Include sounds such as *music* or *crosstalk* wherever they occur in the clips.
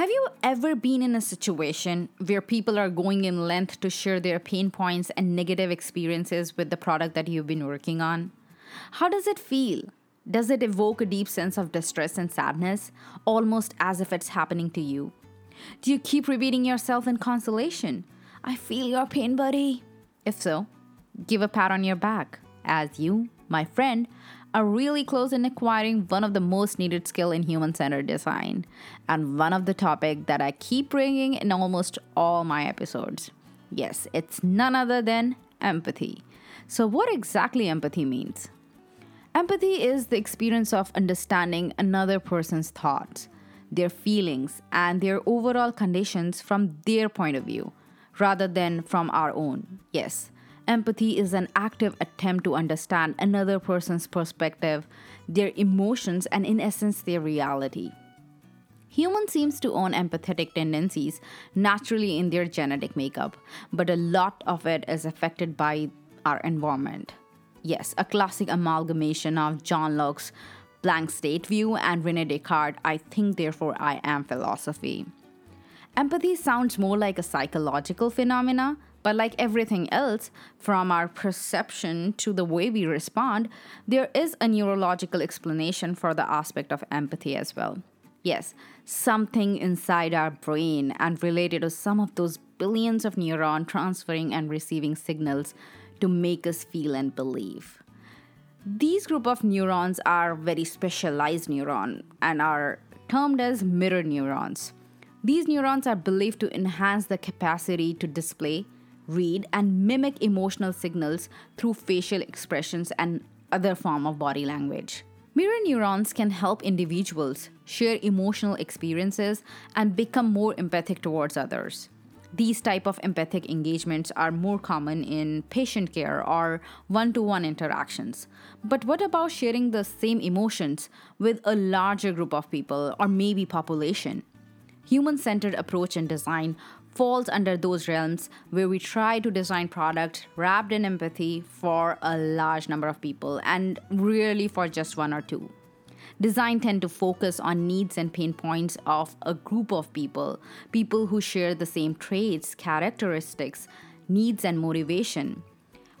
Have you ever been in a situation where people are going in length to share their pain points and negative experiences with the product that you've been working on? How does it feel? Does it evoke a deep sense of distress and sadness, almost as if it's happening to you? Do you keep repeating yourself in consolation? I feel your pain, buddy. If so, give a pat on your back, as you, my friend, are really close in acquiring one of the most needed skill in human-centered design and one of the topic that I keep bringing in almost all my episodes. Yes, it's none other than empathy. So what exactly empathy means? Empathy is the experience of understanding another person's thoughts, their feelings, and their overall conditions from their point of view rather than from our own. Yes, Empathy is an active attempt to understand another person's perspective, their emotions, and in essence, their reality. Humans seems to own empathetic tendencies naturally in their genetic makeup, but a lot of it is affected by our environment. Yes, a classic amalgamation of John Locke's blank slate view and Rene Descartes' I think therefore I am philosophy. Empathy sounds more like a psychological phenomena, but like everything else, from our perception to the way we respond, there is a neurological explanation for the aspect of empathy as well. Yes, something inside our brain and related to some of those billions of neurons transferring and receiving signals to make us feel and believe. These group of neurons are very specialized neuron and are termed as mirror neurons. These neurons are believed to enhance the capacity to display read, and mimic emotional signals through facial expressions and other form of body language. Mirror neurons can help individuals share emotional experiences and become more empathic towards others. These type of empathic engagements are more common in patient care or one-to-one interactions. But what about sharing the same emotions with a larger group of people or maybe population? Human-centered approach and design falls under those realms where we try to design products wrapped in empathy for a large number of people and really for just one or two. Design tend to focus on needs and pain points of a group of people, people who share the same traits, characteristics, needs and motivation.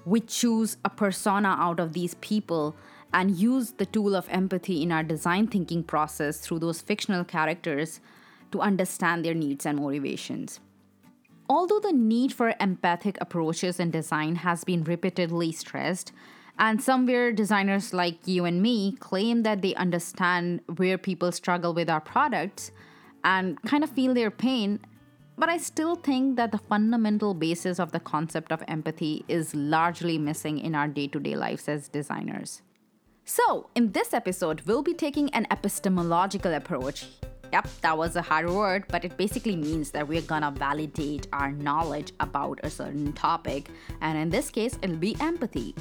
We choose a persona out of these people and use the tool of empathy in our design thinking process through those fictional characters to understand their needs and motivations. Although the need for empathic approaches in design has been repeatedly stressed, and somewhere designers like you and me claim that they understand where people struggle with our products and kind of feel their pain, but I still think that the fundamental basis of the concept of empathy is largely missing in our day to day lives as designers. So, in this episode, we'll be taking an epistemological approach Yep, that was a hard word, but it basically means that we're gonna validate our knowledge about a certain topic, and in this case, it'll be empathy.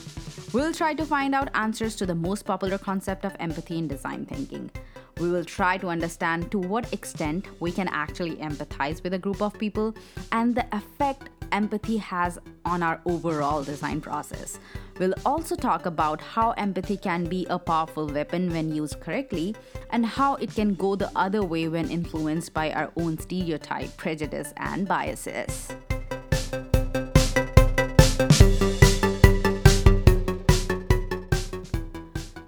We'll try to find out answers to the most popular concept of empathy in design thinking. We will try to understand to what extent we can actually empathize with a group of people and the effect empathy has on our overall design process. We'll also talk about how empathy can be a powerful weapon when used correctly and how it can go the other way when influenced by our own stereotype, prejudice, and biases.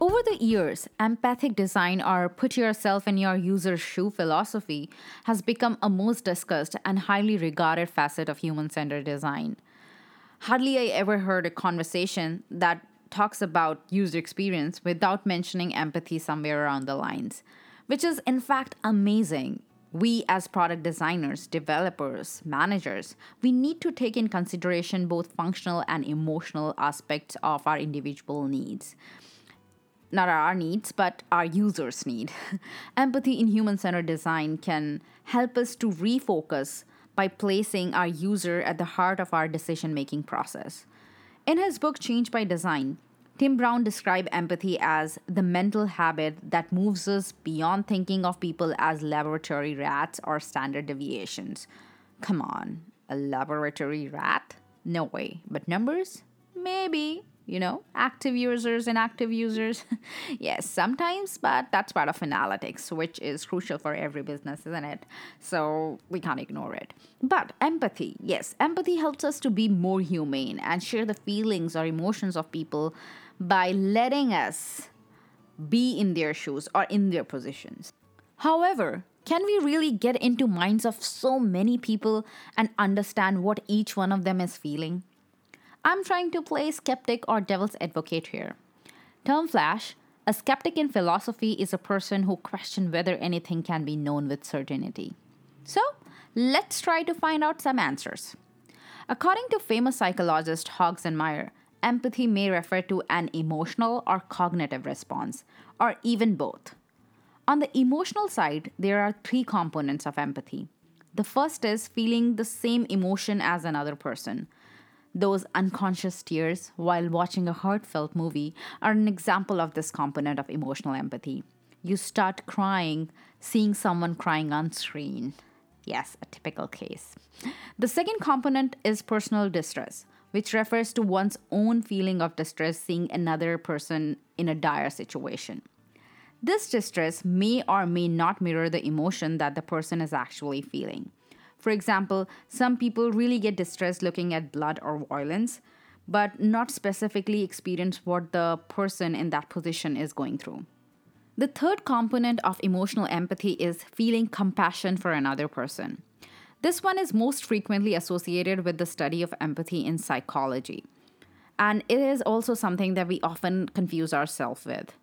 Over the years, empathic design or put yourself in your user's shoe philosophy has become a most discussed and highly regarded facet of human centered design. Hardly I ever heard a conversation that talks about user experience without mentioning empathy somewhere around the lines, which is in fact amazing. We, as product designers, developers, managers, we need to take in consideration both functional and emotional aspects of our individual needs not our needs, but our users' need. *laughs* Empathy in human centered design can help us to refocus by placing our user at the heart of our decision making process. In his book, Change by Design, Tim Brown described empathy as the mental habit that moves us beyond thinking of people as laboratory rats or standard deviations. Come on, a laboratory rat? No way. But numbers? Maybe. You know, active users and active users. *laughs* yes, sometimes, but that's part of analytics, which is crucial for every business, isn't it? So we can't ignore it. But empathy, yes, empathy helps us to be more humane and share the feelings or emotions of people by letting us be in their shoes or in their positions. However, can we really get into minds of so many people and understand what each one of them is feeling? I'm trying to play skeptic or devil's advocate here. Term flash a skeptic in philosophy is a person who questions whether anything can be known with certainty. So, let's try to find out some answers. According to famous psychologist Hodges and Meyer, empathy may refer to an emotional or cognitive response, or even both. On the emotional side, there are three components of empathy. The first is feeling the same emotion as another person. Those unconscious tears while watching a heartfelt movie are an example of this component of emotional empathy. You start crying seeing someone crying on screen. Yes, a typical case. The second component is personal distress, which refers to one's own feeling of distress seeing another person in a dire situation. This distress may or may not mirror the emotion that the person is actually feeling. For example, some people really get distressed looking at blood or violence, but not specifically experience what the person in that position is going through. The third component of emotional empathy is feeling compassion for another person. This one is most frequently associated with the study of empathy in psychology. And it is also something that we often confuse ourselves with.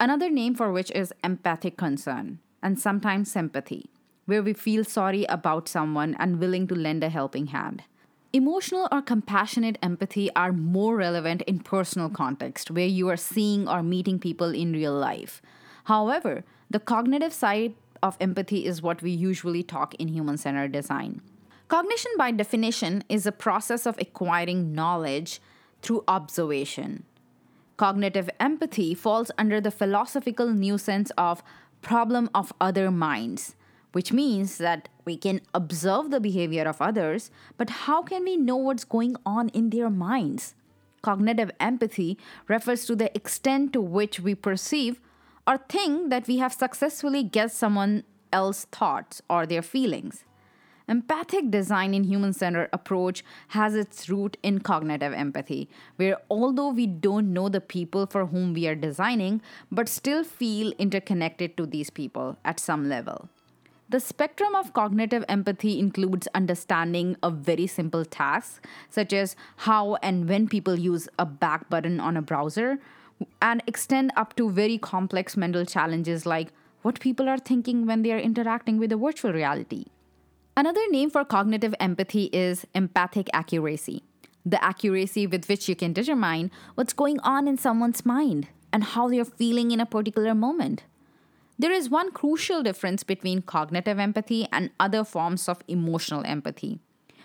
Another name for which is empathic concern and sometimes sympathy, where we feel sorry about someone and willing to lend a helping hand. Emotional or compassionate empathy are more relevant in personal context, where you are seeing or meeting people in real life. However, the cognitive side of empathy is what we usually talk in human centered design. Cognition, by definition, is a process of acquiring knowledge through observation. Cognitive empathy falls under the philosophical nuisance of problem of other minds, which means that we can observe the behavior of others, but how can we know what's going on in their minds? Cognitive empathy refers to the extent to which we perceive or think that we have successfully guessed someone else's thoughts or their feelings. Empathic design in human centered approach has its root in cognitive empathy, where although we don't know the people for whom we are designing, but still feel interconnected to these people at some level. The spectrum of cognitive empathy includes understanding a very simple task, such as how and when people use a back button on a browser, and extend up to very complex mental challenges like what people are thinking when they are interacting with a virtual reality. Another name for cognitive empathy is empathic accuracy, the accuracy with which you can determine what's going on in someone's mind and how they're feeling in a particular moment. There is one crucial difference between cognitive empathy and other forms of emotional empathy.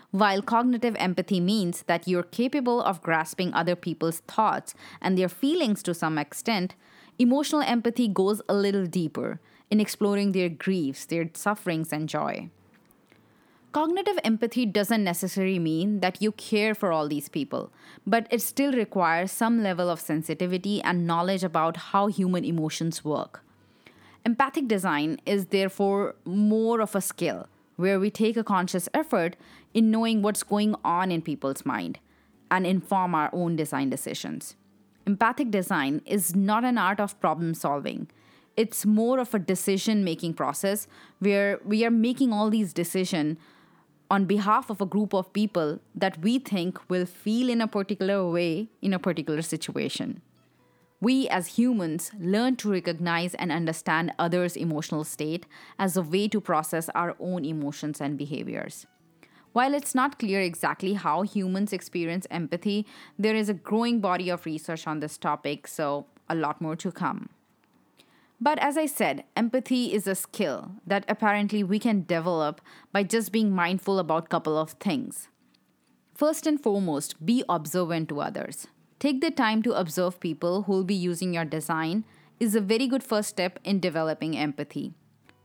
While cognitive empathy means that you're capable of grasping other people's thoughts and their feelings to some extent, emotional empathy goes a little deeper in exploring their griefs, their sufferings, and joy. Cognitive empathy doesn't necessarily mean that you care for all these people, but it still requires some level of sensitivity and knowledge about how human emotions work. Empathic design is therefore more of a skill where we take a conscious effort in knowing what's going on in people's mind and inform our own design decisions. Empathic design is not an art of problem solving it's more of a decision making process where we are making all these decisions on behalf of a group of people that we think will feel in a particular way in a particular situation. We as humans learn to recognize and understand others' emotional state as a way to process our own emotions and behaviors. While it's not clear exactly how humans experience empathy, there is a growing body of research on this topic, so a lot more to come. But as I said, empathy is a skill that apparently we can develop by just being mindful about a couple of things. First and foremost, be observant to others. Take the time to observe people who will be using your design is a very good first step in developing empathy.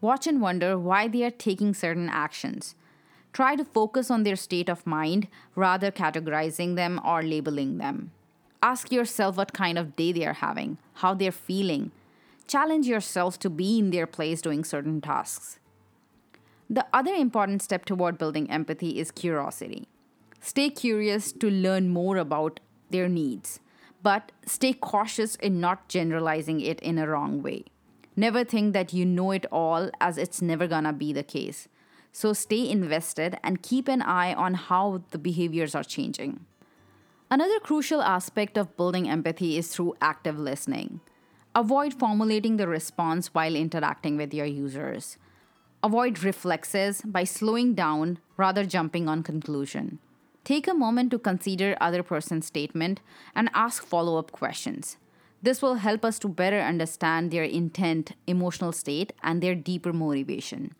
Watch and wonder why they are taking certain actions. Try to focus on their state of mind rather categorizing them or labeling them. Ask yourself what kind of day they are having, how they're feeling. Challenge yourself to be in their place doing certain tasks. The other important step toward building empathy is curiosity. Stay curious to learn more about their needs, but stay cautious in not generalizing it in a wrong way. Never think that you know it all, as it's never gonna be the case. So stay invested and keep an eye on how the behaviors are changing. Another crucial aspect of building empathy is through active listening. Avoid formulating the response while interacting with your users. Avoid reflexes by slowing down rather jumping on conclusion. Take a moment to consider other person's statement and ask follow-up questions. This will help us to better understand their intent, emotional state, and their deeper motivation.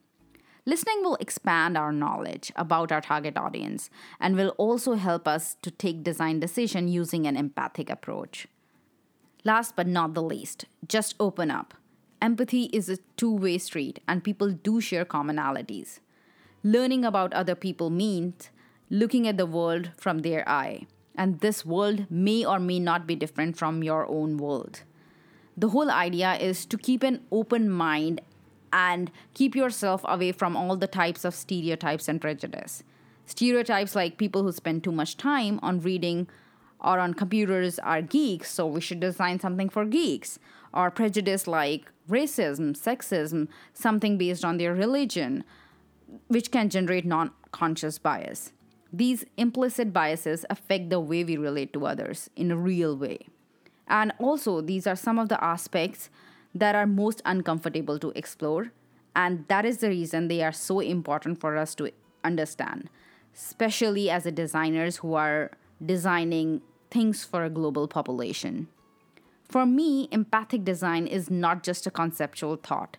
Listening will expand our knowledge about our target audience and will also help us to take design decision using an empathic approach. Last but not the least, just open up. Empathy is a two-way street and people do share commonalities. Learning about other people means looking at the world from their eye, and this world may or may not be different from your own world. The whole idea is to keep an open mind and keep yourself away from all the types of stereotypes and prejudice. Stereotypes like people who spend too much time on reading or on computers are geeks, so we should design something for geeks. Or prejudice like racism, sexism, something based on their religion, which can generate non conscious bias. These implicit biases affect the way we relate to others in a real way. And also, these are some of the aspects that are most uncomfortable to explore. And that is the reason they are so important for us to understand, especially as designers who are designing things for a global population. For me, empathic design is not just a conceptual thought.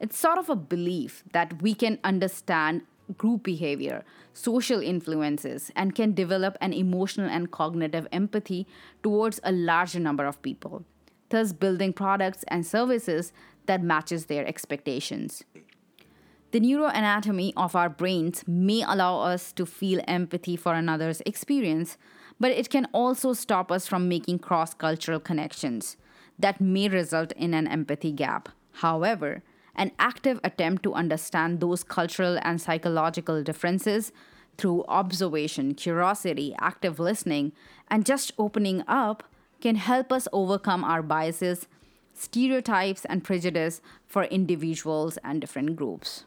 It's sort of a belief that we can understand group behavior, social influences, and can develop an emotional and cognitive empathy towards a larger number of people thus building products and services that matches their expectations. The neuroanatomy of our brains may allow us to feel empathy for another's experience, but it can also stop us from making cross cultural connections that may result in an empathy gap. However, an active attempt to understand those cultural and psychological differences through observation, curiosity, active listening, and just opening up can help us overcome our biases, stereotypes, and prejudice for individuals and different groups.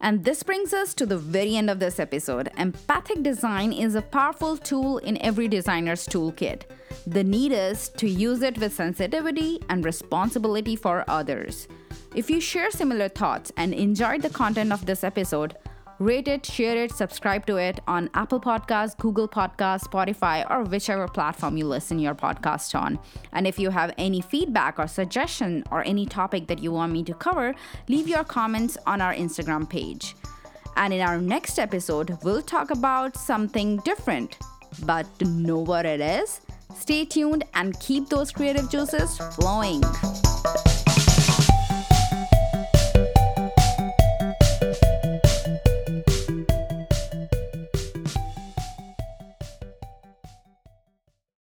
And this brings us to the very end of this episode. Empathic design is a powerful tool in every designer's toolkit. The need is to use it with sensitivity and responsibility for others. If you share similar thoughts and enjoyed the content of this episode, Rate it, share it, subscribe to it on Apple Podcasts, Google Podcasts, Spotify, or whichever platform you listen your podcast on. And if you have any feedback or suggestion or any topic that you want me to cover, leave your comments on our Instagram page. And in our next episode, we'll talk about something different. But know what it is, stay tuned and keep those creative juices flowing.